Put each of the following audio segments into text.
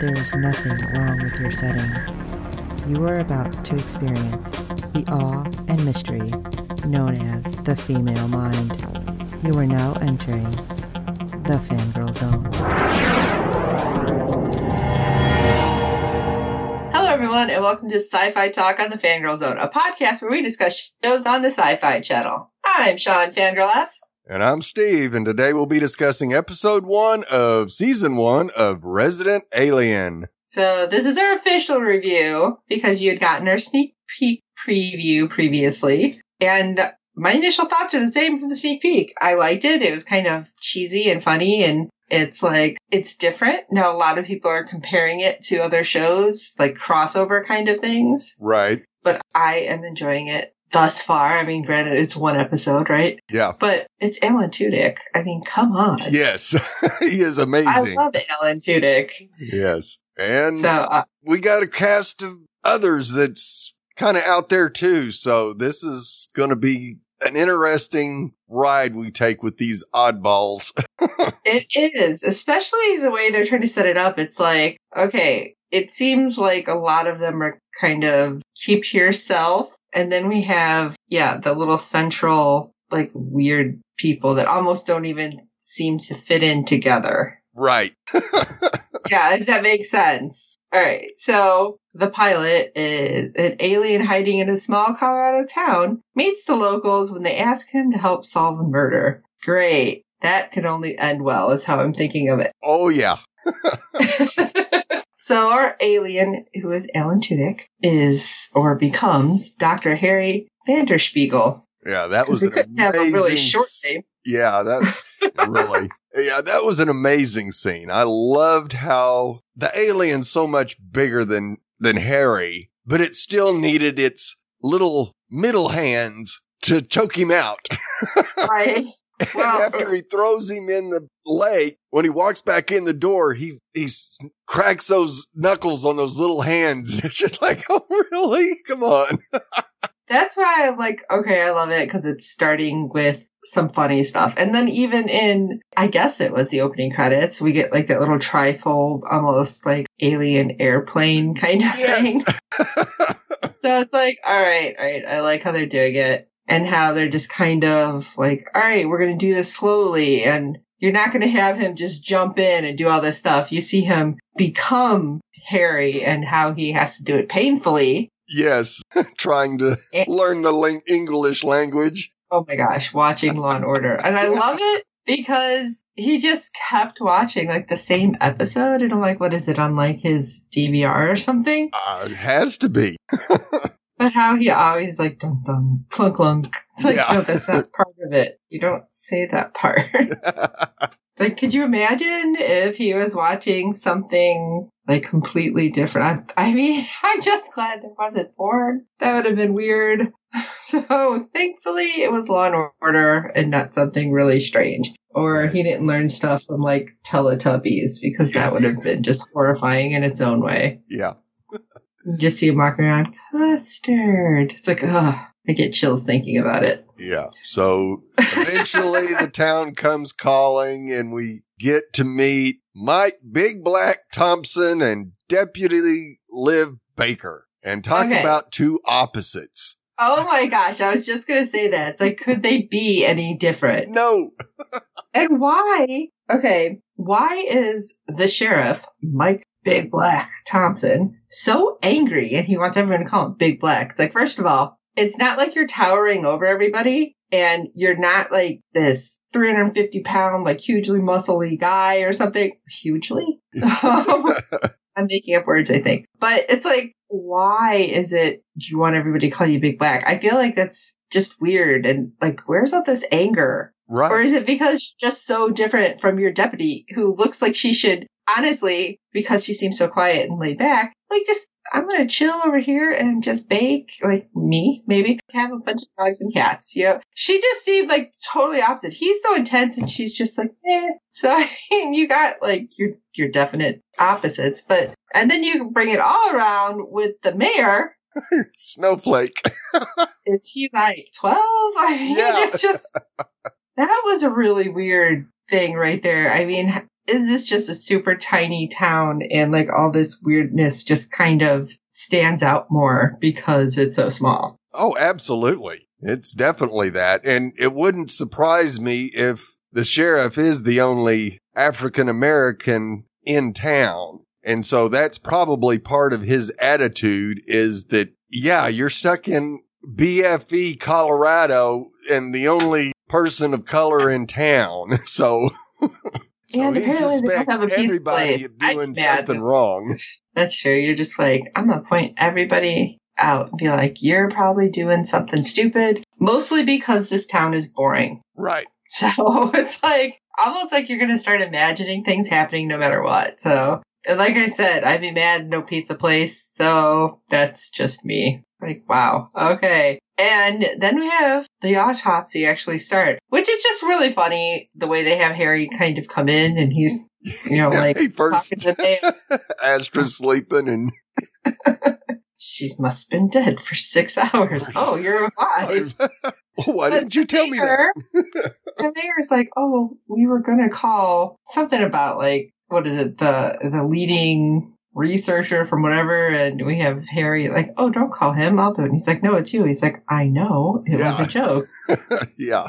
there is nothing wrong with your setting. You are about to experience the awe and mystery known as the female mind. You are now entering the fangirl zone. Hello, everyone, and welcome to Sci-Fi Talk on the Fangirl Zone, a podcast where we discuss shows on the Sci-Fi Channel. I'm Sean Fangirl S. And I'm Steve, and today we'll be discussing episode one of season one of Resident Alien. So this is our official review because you had gotten our sneak peek preview previously, and my initial thoughts are the same from the sneak peek. I liked it. It was kind of cheesy and funny, and it's like it's different. Now a lot of people are comparing it to other shows, like crossover kind of things, Right. but I am enjoying it thus far. I mean, granted, it's one episode, right? Yeah. But it's Alan Tudyk. I mean, come on. Yes. he is amazing. I love Alan Tudyk. yes. And So, uh, we got a cast of others that's kind of out there too. So this is going to be an interesting ride we take with these oddballs. it is, especially the way they're trying to set it up. It's like, okay, it seems like a lot of them are kind of keep to yourself. And then we have, yeah, the little central, like weird people that almost don't even seem to fit in together. right. yeah, if that makes sense. All right. So the pilot is an alien hiding in a small Colorado town meets the locals when they ask him to help solve a murder. Great. That can only end well, is how I'm thinking of it. Oh yeah. so our alien, who is Alan Tudyk, is or becomes Dr. Harry Vanderspeigle. Yeah. That was an couldn't have a really amazing short name. Yeah, that really. Yeah, that was an amazing scene. I loved how the alien's so much bigger than than Harry, but it still needed its little middle hands to choke him out. Right. Well, after he throws him in the lake, when he walks back in the door, he he cracks those knuckles on those little hands. It's just like, oh, really? Come on. That's why I'm like, okay, I love it because it's starting with some funny stuff. And then even in, I guess it was the opening credits, we get like that little trifold, almost like alien airplane kind of thing. So it's like, all right, all right, I like how they're doing it and how they're just kind of like, all right, we're going to do this slowly and you're not going to have him just jump in and do all this stuff. You see him become Harry and how he has to do it painfully. yes, trying to Eh. learn the ling- English language. Oh my gosh, watching Law and Order. And I love it because he just kept watching like the same episode. And I'm like, what is it on like his DVR or something? Uh, it has to be. But how he always like dum dum clunk clunk. It's like, Yeah. no, that's not part of it. You don't say that part. like, could you imagine if he was watching something like completely different? I, I mean, I'm just glad there wasn't porn. That would have been weird. So thankfully it was Law and Order and not something really strange. Or he didn't learn stuff from like Teletubbies because that would have been just horrifying in its own way. yeah. Just see him walking around, custard. It's like, oh, I get chills thinking about it. Yeah. So eventually the town comes calling and we get to meet Mike Big Black Thompson and Deputy Liv Baker and talk Okay. about two opposites. Oh my gosh, I was just gonna say that. It's like, could they be any different? No. And why? Okay, why is the sheriff, Mike Big Black Thompson, so angry and he wants everyone to call him Big Black? It's like, first of all, it's not like you're towering over everybody and you're not like this 350 pound, like hugely muscly guy or something. Hugely? I'm making up words, I think. But it's like, why is it, do you want everybody to call you Big Black? I feel like that's just weird. And like, where's all this anger? Right. Or is it because you're just so different from your deputy who looks like she should, honestly, because she seems so quiet and laid back, like just I'm gonna chill over here and just bake, like me, maybe have a bunch of dogs and cats. You know, she just seemed like totally opposite. He's so intense, and she's just like, eh. So I mean, you got like your your definite opposites, but and then you bring it all around with the mayor. Snowflake. Is he like twelve? I mean, Yeah. it's just that was a really weird thing right there. I mean, is this just a super tiny town and like all this weirdness just kind of stands out more because it's so small? Oh, absolutely. It's definitely that. And it wouldn't surprise me if the sheriff is the only African American in town. And so that's probably part of his attitude is that, yeah, you're stuck in BFE, Colorado and the only person of color in town. So, so And he apparently they don't suspects everybody place. of I'd doing be mad. something wrong. That's true. You're just like, I'm gonna point everybody out and be like, you're probably doing something stupid, mostly because this town is boring. Right. So it's like almost like you're gonna start imagining things happening no matter what. So and like I said, I'd be mad no pizza place. So that's just me. Like wow, okay. And then we have the autopsy actually start, which is just really funny the way they have Harry kind of come in and he's you know like first to. Asta's sleeping and She must have been dead for six hours. Oh, you're alive. Why didn't you tell me that? the mayor's like, oh, we were gonna call something about like what is it the the leading researcher from whatever, and we have Harry like, oh, don't call him, I'll do it. And he's like, no, it's you. He's like, I know, it Yeah. was a joke. yeah.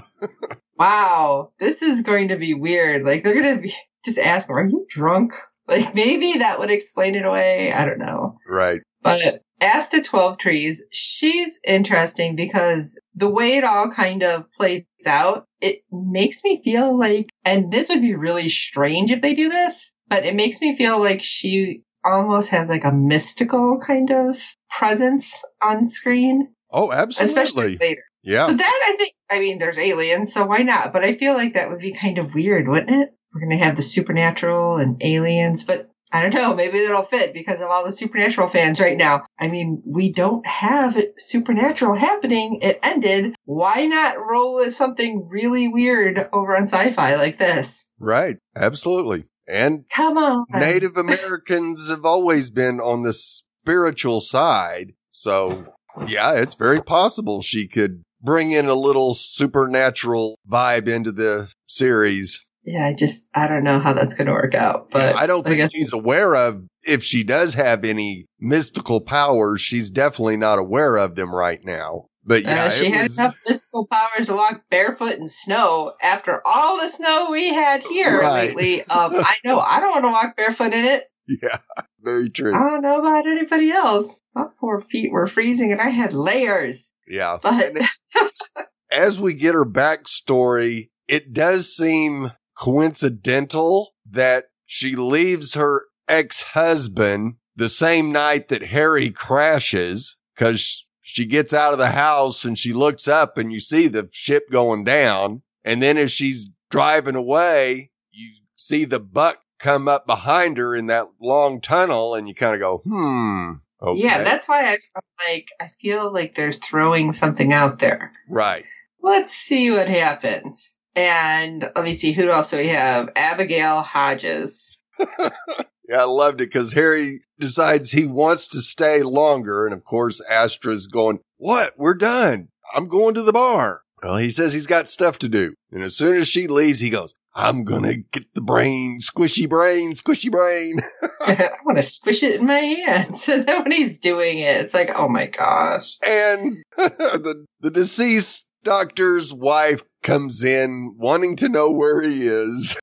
Wow, this is going to be weird. Like they're gonna be just ask him, are you drunk? Like maybe that would explain it away. I don't know. Right. But Asta Twelvetrees, she's interesting because the way it all kind of plays out, it makes me feel like, and this would be really strange if they do this, but it makes me feel like she almost has like a mystical kind of presence on screen, Oh, absolutely. especially later. Yeah. So that I think, I mean, there's aliens, so why not? But I feel like that would be kind of weird, wouldn't it? We're going to have the supernatural and aliens, but I don't know. Maybe that'll fit because of all the supernatural fans right now. I mean, we don't have supernatural happening. It ended. Why not roll with something really weird over on sci-fi like this? Right. Absolutely. And Come on. Native Americans have always been on the spiritual side. So yeah, it's very possible she could bring in a little supernatural vibe into the series. Yeah, I just, I don't know how that's going to work out, but I don't think guess she's aware of if she does have any mystical powers. She's definitely not aware of them right now. But yeah, Uh, she had was- enough mystical powers to walk barefoot in snow after all the snow we had here Right. lately. Um, I know I don't want to walk barefoot in it. yeah, very true. I don't know about anybody else. My poor feet were freezing and I had layers. Yeah. But as we get her backstory, it does seem coincidental that she leaves her ex-husband the same night that Harry crashes because she gets out of the house and she looks up and you see the ship going down. And then as she's driving away, you see the buck come up behind her in that long tunnel and you kind of go, hmm. Okay. yeah, that's why I felt like I feel like they're throwing something out there. right. Let's see what happens. And let me see who else do we have? Abigail Hodges. Yeah, I loved it because Harry decides he wants to stay longer. And of course, Asta's going, what? We're done. I'm going to the bar. Well, he says he's got stuff to do. And as soon as she leaves, he goes, I'm going to get the brain, squishy brain, squishy brain. I want to squish it in my hands. And then when he's doing it, it's like, oh my gosh. And the, the deceased doctor's wife comes in wanting to know where he is.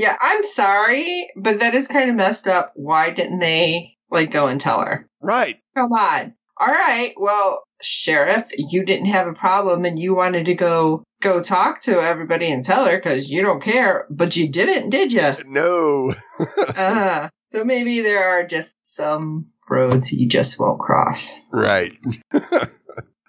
Yeah, I'm sorry, but that is kind of messed up. Why didn't they like go and tell her? right. Come on. All right. Well, sheriff, you didn't have a problem and you wanted to go go talk to everybody and tell her because you don't care, but you didn't, did you? No. uh, so maybe there are just some roads you just won't cross. Right.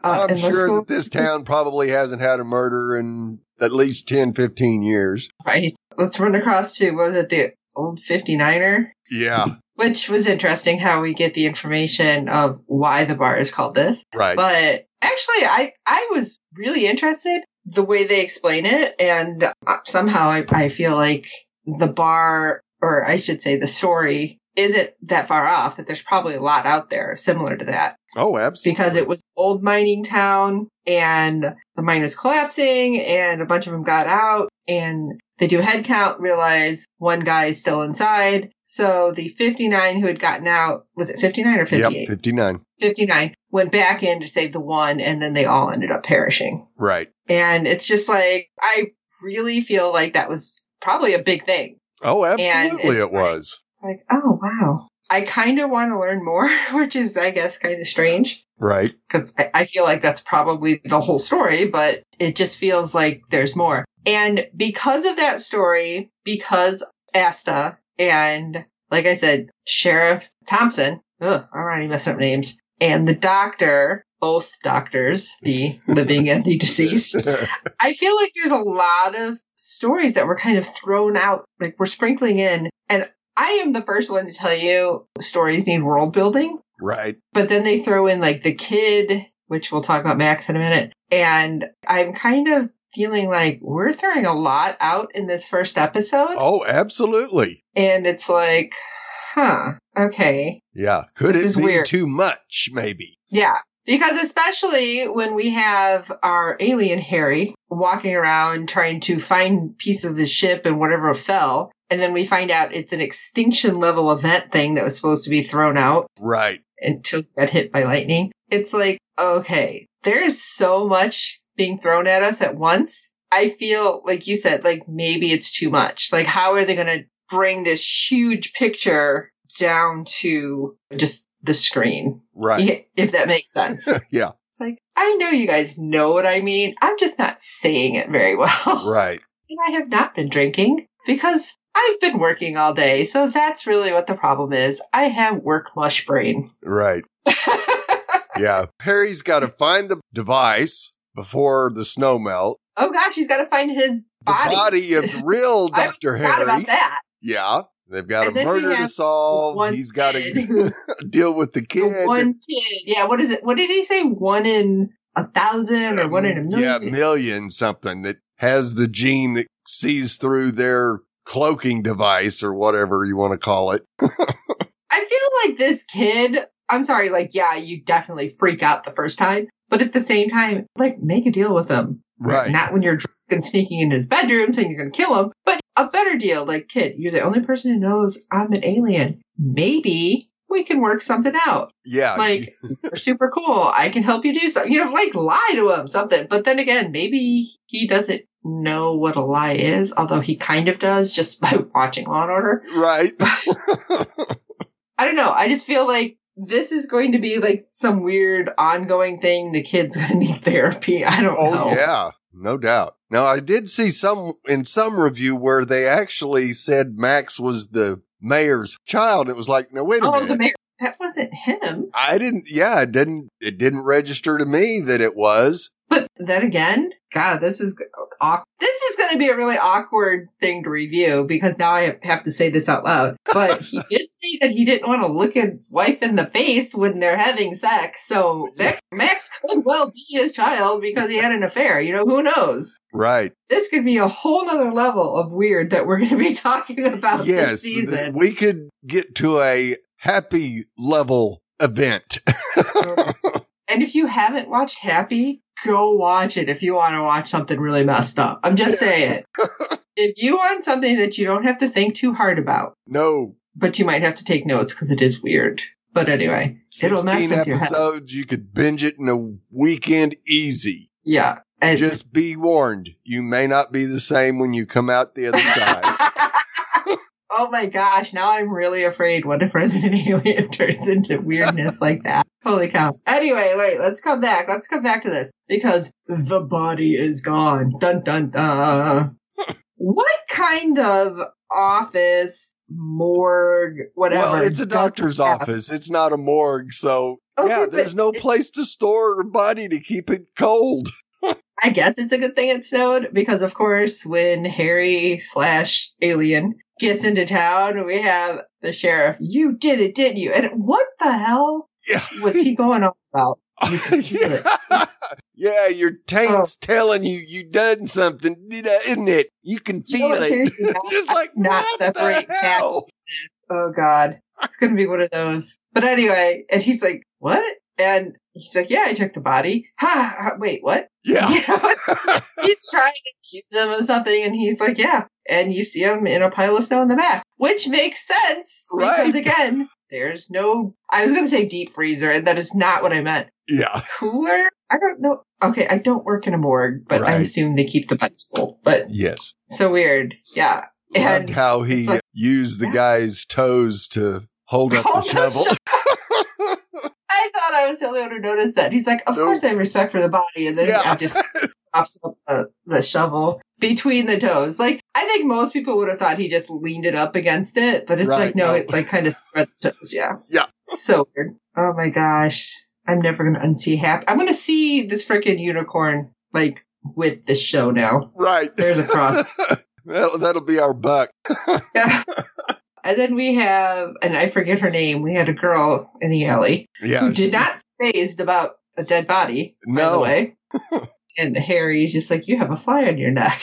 Uh, I'm sure go- that this town probably hasn't had a murder in at least 10, 15 years. Right. Let's run across to what was it the old 59er? Yeah. which was interesting how we get the information of why the bar is called this. Right. But actually, I, I was really interested the way they explain it. And uh, somehow I, I feel like the bar, or I should say the story, isn't that far off, that there's probably a lot out there similar to that oh, absolutely. because it was old mining town and the mine was collapsing and a bunch of them got out and they do a head count, realize one guy is still inside. So the 59 who had gotten out, was it 59 or 58? Yep, 59. 59 went back in to save the one and then they all ended up perishing. Right. And it's just like, I really feel like that was probably a big thing. Oh, absolutely it like- was. Like, oh wow. I kind of want to learn more, which is, I guess, kind of strange Right. because I, I feel like that's probably the whole story, but it just feels like there's more. And because of that story, because Asta and, like I said, Sheriff Thompson, ugh, I'm already messing up names, and the doctor, both doctors, the living and the deceased, I feel like there's a lot of stories that were kind of thrown out, like we're sprinkling in. And I am the first one to tell you stories need world building. Right. But then they throw in like the kid, which we'll talk about Max in a minute. And I'm kind of feeling like we're throwing a lot out in this first episode. Oh, absolutely. And it's like, huh, okay. Yeah. Could This it be weird. too much? Maybe. Yeah. Because especially when we have our alien Harry walking around trying to find piece of his ship and whatever fell. And then we find out it's an extinction level event thing that was supposed to be thrown out. Right. Until got hit by lightning. It's like, okay, there's so much being thrown at us at once. I feel like you said, like maybe it's too much. Like, how are they going to bring this huge picture down to just the screen? Right. If that makes sense. Yeah. It's like, I know you guys know what I mean. I'm just not saying it very well. Right. And I have not been drinking because I've been working all day. So that's really what the problem is. I have work mush brain. Right. Yeah. Harry's got to find the device before the snow melt. Oh gosh, he's got to find his The body. body, of the real Dr. forgot Harry. about that. Yeah. They've got And a murder to solve. He's got to deal with the The kid. one kid. Yeah, what is it? What did he say? One in a thousand or one in a million? Yeah, million something that has the gene that sees through their cloaking device or whatever you want to call it. I feel like this kid, I'm sorry, like, yeah, you definitely freak out the first time. But at the same time, like, make a deal with him. Right. Not when you're drunk and sneaking in his bedroom saying you're going to kill him, but a better deal. Like, kid, you're the only person who knows I'm an alien. Maybe we can work something out. Yeah. like you're super cool. I can help you do something. You know, like lie to him something. But then again, maybe he doesn't know what a lie is, although he kind of does just by watching Law and Order. right. I don't know. I just feel like this is going to be like some weird ongoing thing. The kid's going to need therapy. I don't oh, know. yeah. No doubt. Now, I did see some in some review where they actually said Max was the mayor's child. It was like, no, wait a Oh, minute. the mayor. That wasn't him. I didn't, yeah, it didn't, it didn't register to me that it was. But then again, God, this is this is going to be a really awkward thing to review because now I have to say this out loud. But he did say that he didn't want to look his wife in the face when they're having sex. So that Max could well be his child because he had an affair. You know, who knows? Right. This could be a whole nother level of weird that we're going to be talking about yes. this season. th- we could get to a happy level event. And if you haven't watched Happy, go watch it if you want to watch something really messed up. I'm just Yes. saying. if you want something that you don't have to think too hard about, no. but you might have to take notes because it is weird. But anyway, it'll mess 16 with your head. episodes. You could binge it in a weekend easy. Yeah. And Just be warned. You may not be the same when you come out the other side. Oh my gosh, now I'm really afraid what if Resident Alien turns into weirdness like that. Holy cow. Anyway, wait, let's come back. Let's come back to this because the body is gone. Dun dun dun. what kind of office, morgue, whatever? well, it's a doctor's have? office. It's not a morgue. So, Okay, yeah, there's no place to store a body to keep it cold. I guess it's a good thing it snowed because, of course, when Harry slash alien gets into town and we have the sheriff. You did it, didn't you? And what the hell Yeah. was he going on about? You can feel it. yeah. yeah, your taint's Oh. telling you you done something, isn't it? You can You know feel it. Just like not separate the hell? Oh God, it's gonna be one of those. But anyway, and he's like, "What?" And he's like, "Yeah, I took the body." Ha! ha wait, what? Yeah. You know, he's trying to accuse him of something, and he's like, "Yeah." And you see him in a pile of snow in the back, which makes sense because again, there's no. I was gonna say deep freezer, and that is not what I meant. yeah. Cooler? I don't know. Okay, I don't work in a morgue, but I assume they keep the bodies cold. But Yes. so weird, yeah. Loved And how he like- used the Yeah. guy's toes to hold up Hold the shovel. I thought I was the only one who noticed that. He's like, of Nope. course I have respect for the body, and then Yeah. I just pops up the, the shovel between the toes. Like I think most people would have thought he just leaned it up against it, but it's Right, like no, no. it like kind of spread the toes. Yeah, Yeah. so weird. Oh my gosh, I'm never gonna unsee happy. I'm gonna see this freaking unicorn like with this show now. right. There's a cross. that'll, that'll be our buck. Yeah. And then we have, and I forget her name. We had a girl in the alley Yeah. who did not phased about a dead body. By the No. way, and Harry's just like, "You have a fly on your neck.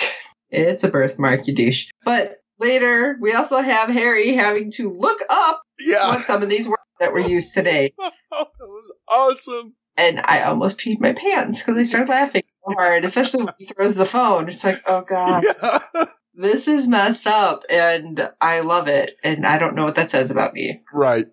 It's a birthmark, you douche." But later, we also have Harry having to look up Yeah. what some of these words that were used today, that was awesome. and I almost peed my pants because I started laughing so hard, especially when he throws the phone. It's like, oh god, Yeah. This is messed up, and I love it, and I don't know what that says about me. right.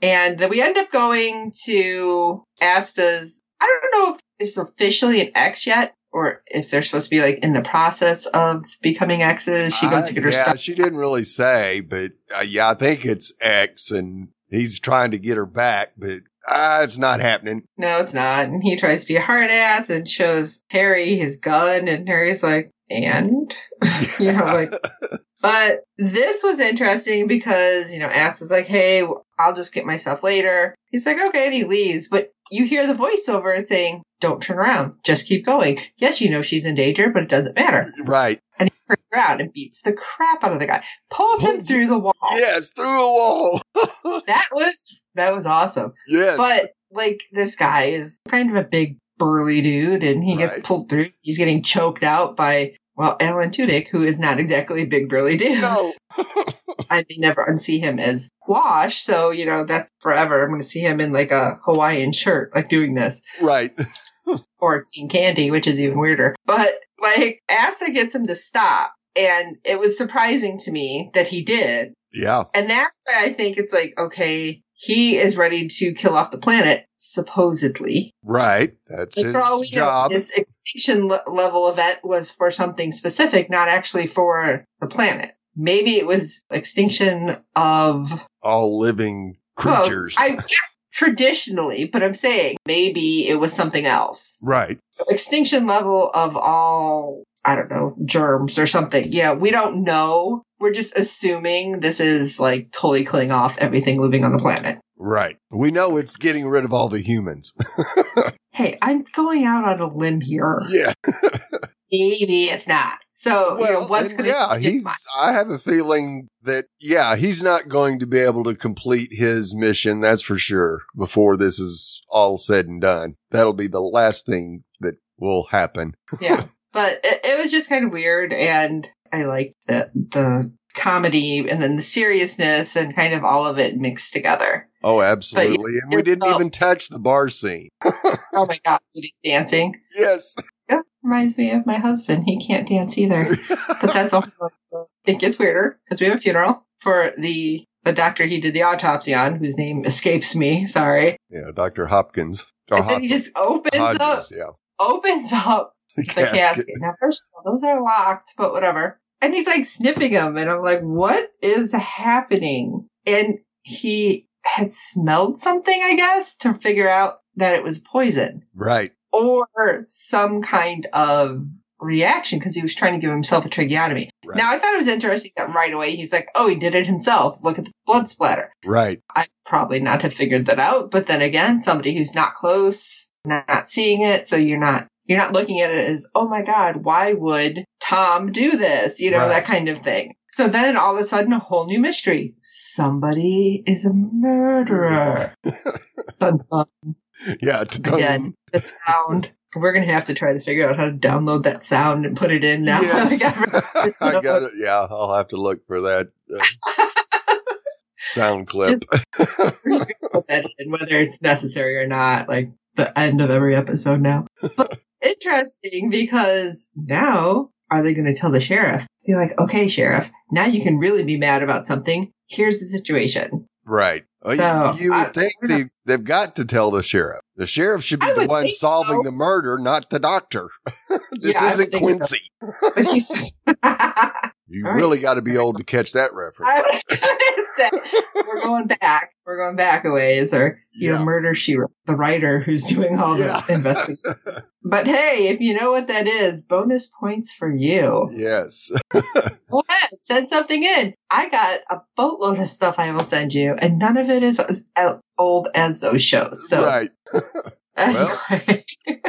And then we end up going to Asta's. I don't know if it's officially an ex yet, or if they're supposed to be like in the process of becoming exes. She goes I- to get her yeah, stuff. she didn't really say, but uh, yeah, I think it's ex and he's trying to get her back, but uh, it's not happening. No, it's not. And he tries to be a hard ass and shows Harry his gun, and Harry's like, and you know, like. But this was interesting because you know, Asta's like, "Hey, I'll just get myself later." He's like, "Okay," and he leaves. But you hear the voiceover saying, "Don't turn around. Just keep going." Yes, you know she's in danger, but it doesn't matter. right. and he turns around and beats the crap out of the guy, pulls him through the wall. Yes, through the wall. That was that was awesome. yes. But like this guy is kind of a big burly dude, and he gets pulled through. He's getting choked out by well Alan Tudyk, who is not exactly a big burly dude. no. I may never unsee him as Wash, so you know that's forever. I'm going to see him in like a Hawaiian shirt, like doing this. Right. or Teen Candy, which is even weirder. But like Asta gets him to stop. And it was surprising to me that he did. Yeah. And that's why I think it's like, okay, he is ready to kill off the planet, supposedly. Right. That's Like, for all his we job. know, extinction le- level event was for something specific, not actually for the planet. Maybe it was extinction of All living well, creatures. I traditionally, but I'm saying maybe it was something else. right. extinction level of all I don't know germs or something. Yeah, we don't know. We're just assuming this is like totally killing off everything living on the planet. Right. We know it's getting rid of all the humans. Hey, I'm going out on a limb here. yeah. Maybe it's not. So you know, what's going to yeah, he's, I have a feeling that, yeah, he's not going to be able to complete his mission. That's for sure before this is all said and done. That'll be the last thing that will happen. yeah. But it, it was just kind of weird, and I liked the the comedy and then the seriousness and kind of all of it mixed together. Oh, absolutely. and we didn't even touch the bar scene. Oh my god, Woody's dancing. Yes. That reminds me of my husband. He can't dance either. But that's all. It gets weirder because we have a funeral for the the doctor he did the autopsy on, whose name escapes me. Sorry. yeah, Dr. Hopkins. And then he just opens up, yeah. opens up The the casket. Now, first of all, those are locked, but whatever. And he's like sniffing them, and I'm like, what is happening? And he had smelled something, I guess, to figure out that it was poison Right. or some kind of reaction because he was trying to give himself a tracheotomy. Right. Now, I thought it was interesting that right away he's like, oh, he did it himself. Look at the blood splatter. Right. I probably not have figured that out, but then again, somebody who's not close, not, not seeing it, so you're not you're not looking at it as, oh my god, why would Tom do this? You know, Right. that kind of thing. So then all of a sudden, a whole new mystery. Somebody is a murderer. dun, dun. Yeah. t- Again, the sound. We're going to have to try to figure out how to download that sound and put it in now. Yes. I I got it. Yeah, I'll have to look for that uh, sound clip. put that in, whether it's necessary or not, like the end of every episode now. But interesting because now are they going to tell the sheriff? Be like, okay, sheriff, now you can really be mad about something. Here's the situation. right. Well, you- So, you, would I- think they, they've got to tell the sheriff. The sheriff should be I the one solving so. the murder, not the doctor. this Yeah, isn't Quincy. so. Quincy. But he's. You All right. really got to be old to catch that reference. I was say we're going back. We're going back a ways, or you Yeah. know, murder she wrote, the writer who's doing all Yeah. the investigation. But hey, if you know what that is, bonus points for you. yes. Go ahead, send something in. I got a boatload of stuff I will send you, and none of it is as old as those shows. So right. anyway,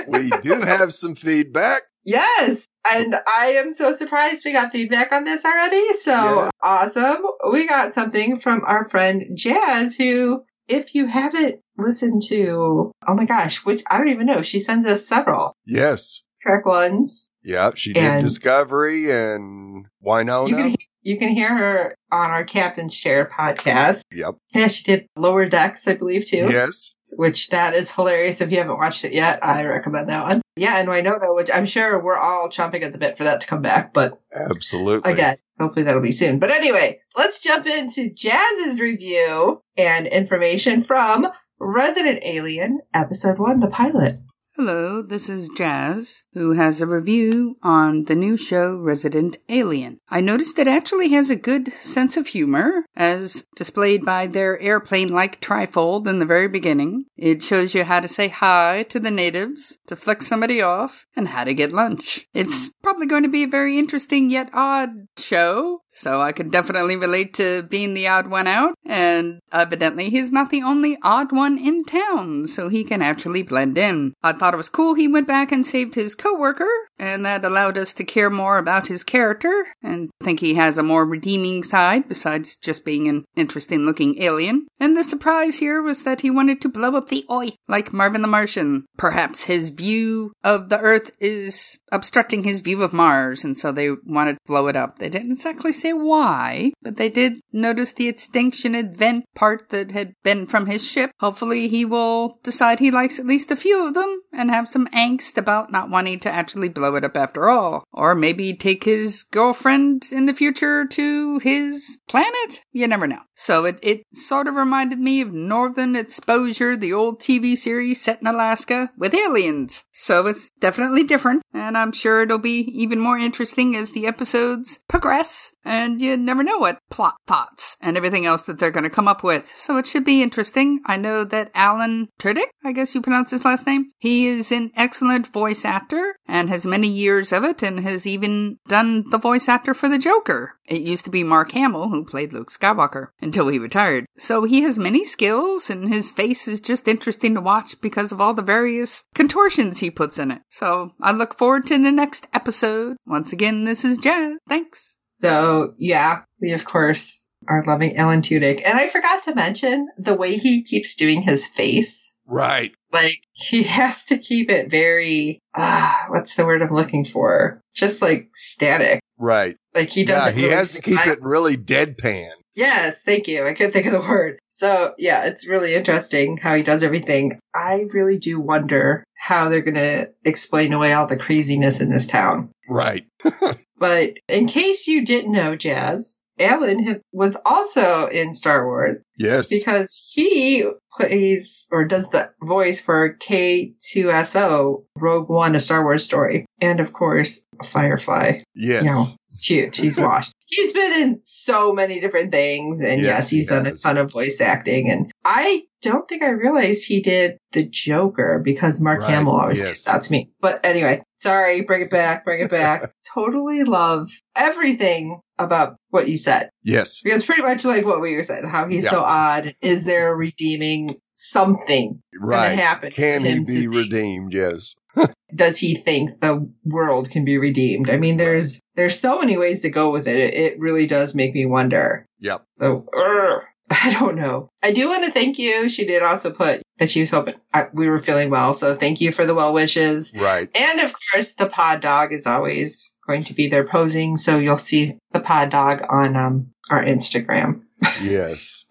We do have some feedback. yes. And I am so surprised we got feedback on this already. So Yeah. awesome. We got something from our friend Jazz, who, if you haven't listened to, oh my gosh, which I don't even know, she sends us several Yes. Trek ones. Yeah. She did And- Discovery and Wynonna. You can, you can hear her on our Captain's Chair podcast. yep. Yeah, she did Lower Decks, I believe, too. Yes. which that is hilarious. If you haven't watched it yet, I recommend that one. Yeah, and Wynonna, which I'm sure we're all chomping at the bit for that to come back, but Absolutely. again, hopefully that'll be soon. But anyway, let's jump into Jazz's review and information from Resident Alien, Episode 1, the pilot. Hello, this is Jazz, who has a review on the new show Resident Alien. I noticed it actually has a good sense of humor, as displayed by their airplane like trifold in the very beginning. It shows you how to say hi to the natives, to flick somebody off, and how to get lunch. It's probably going to be a very interesting yet odd show, so I could definitely relate to being the odd one out, and evidently he's not the only odd one in town, so he can actually blend in. I thought it was cool he went back and saved his coworker, and that allowed us to care more about his character, and think he has a more redeeming side besides just being an interesting looking alien. And the surprise here was that he wanted to blow up the Oi, like Marvin the Martian. Perhaps his view of the Earth is obstructing his view of Mars, and so they wanted to blow it up. They didn't exactly say why, but they did notice the extinction event part that had been from his ship. Hopefully, he will decide he likes at least a few of them and have some angst about not wanting to actually blow it up after all. Or maybe take his girlfriend in the future to his planet? You never know. So it, it sort of reminded me of Northern Exposure, the old TV series set in Alaska with aliens. So it's definitely different, and I'm sure it'll be even more interesting as the episodes progress, and you never know what plot thoughts and everything else that they're going to come up with. So it should be interesting. I know that Alan Turdick, I guess you pronounce his last name, he is an excellent voice actor and has many years of it and has even done the voice actor for the Joker. It used to be Mark Hamill who played Luke Skywalker until he retired. So he has many skills and his face is just interesting to watch because of all the various contortions he puts in it. So I look forward to the next episode. Once again, this is Jazz. Thanks. So, yeah, we of course are loving Alan Tudyk. And I forgot to mention the way he keeps doing his face. Right. Like, he has to keep it very, ah, what's the word I'm looking for? Just like static. Right. Like he doesn't. he really has to keep smile. it really deadpan. Yes, thank you. I can't think of the word. So yeah, it's really interesting how he does everything. I really do wonder how they're gonna explain away all the craziness in this town. Right. But in case you didn't know, Jazz, Alan was also in Star Wars Yes. because he plays or does the voice for K2SO Rogue One, a Star Wars story, and of course Firefly. yes. You know, she, she's washed. He's been in so many different things, and Yes, yes, he he's done a ton of voice acting. And I don't think I realized he did the Joker because Mark Right, Hamill always yes. that's me. But anyway, sorry, bring it back, bring it back. totally love everything about what you said Yes. because pretty much like what we were saying, how he's Yeah. so odd. Is there a redeeming something Right. happen? Can he be redeemed? Yes. Does he think the world can be redeemed? I mean, there's there's so many ways to go with it. It, it really does make me wonder. Yep. So, urgh, I don't know. I do want to thank you. She did also put that she was hoping we were feeling well. So thank you for the well wishes. Right. And of course, the pod dog is always going to be there posing. So you'll see the pod dog on um, our Instagram. Yes.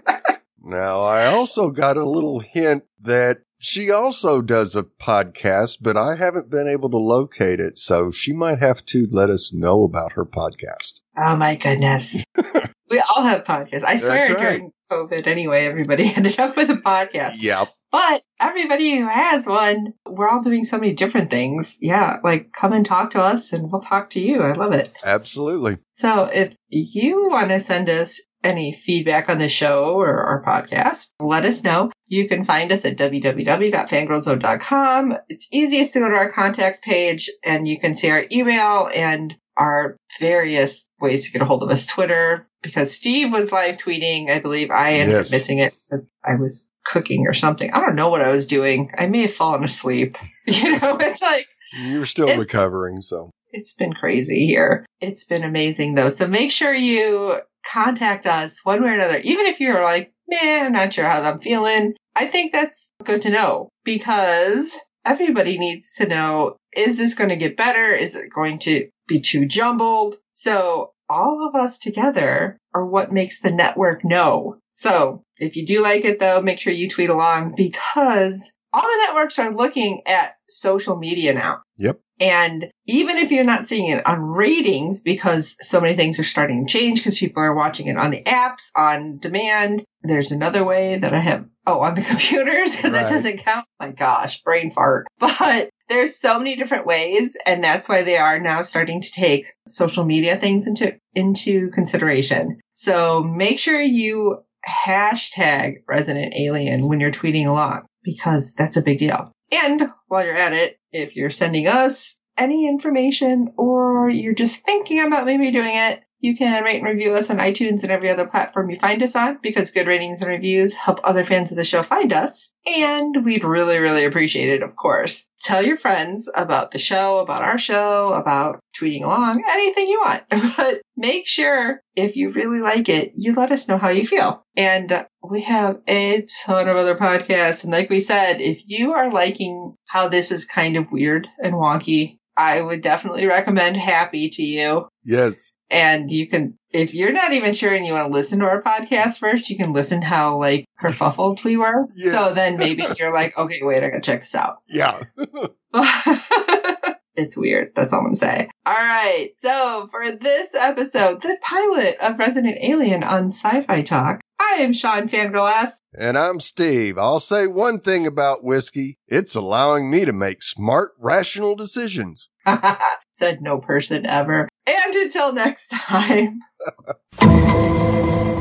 now, I also got a little hint that she also does a podcast, but I haven't been able to locate it. So she might have to let us know about her podcast. Oh my goodness. we all have podcasts. I swear right. during COVID anyway, everybody ended up with a podcast. Yep. But everybody who has one, we're all doing so many different things. Yeah, like come and talk to us and we'll talk to you. I love it. Absolutely. So if you want to send us any feedback on the show or our podcast, let us know. You can find us at www.fangirlzone.com. It's easiest to go to our contacts page and you can see our email and our various ways to get a hold of us. Twitter, because Steve was live tweeting. I believe I ended Yes. up missing it. because I was cooking or something. I don't know what I was doing. I may have fallen asleep. You know, it's like, You're still recovering. So it's been crazy here. It's been amazing though. So make sure you contact us one way or another. Even if you're like, man, I'm not sure how I'm feeling. I think that's good to know because everybody needs to know, is this going to get better? Is it going to be too jumbled? So all of us together are what makes the network know. So if you do like it though, make sure you tweet along because all the networks are looking at social media now. Yep. And even if you're not seeing it on ratings because so many things are starting to change because people are watching it on the apps, on demand, there's another way that I have, oh, on the computers because that doesn't count. My gosh, brain fart. But there's so many different ways and that's why they are now starting to take social media things into, into consideration. So make sure you hashtag resident alien when you're tweeting along because that's a big deal. And while you're at it, if you're sending us any information or you're just thinking about maybe doing it, you can rate and review us on iTunes and every other platform you find us on because good ratings and reviews help other fans of the show find us. And we'd really, really appreciate it, of course. Tell your friends about the show, about our show, about tweeting along, anything you want. But make sure if you really like it, you let us know how you feel. And we have a ton of other podcasts. And like we said, if you are liking how this is kind of weird and wonky, I would definitely recommend Happy to you. yes. And you can, if you're not even sure and you want to listen to our podcast first, you can listen how like kerfuffled we were. Yes. So then maybe you're like, okay, wait, I gotta check this out. Yeah. it's weird. That's all I'm gonna say. All right. So for this episode, the pilot of Resident Alien on Sci-Fi Talk, I am Sean Fangirl And I'm Steve. I'll say one thing about whiskey. It's allowing me to make smart, rational decisions. Said no person ever. And until next time.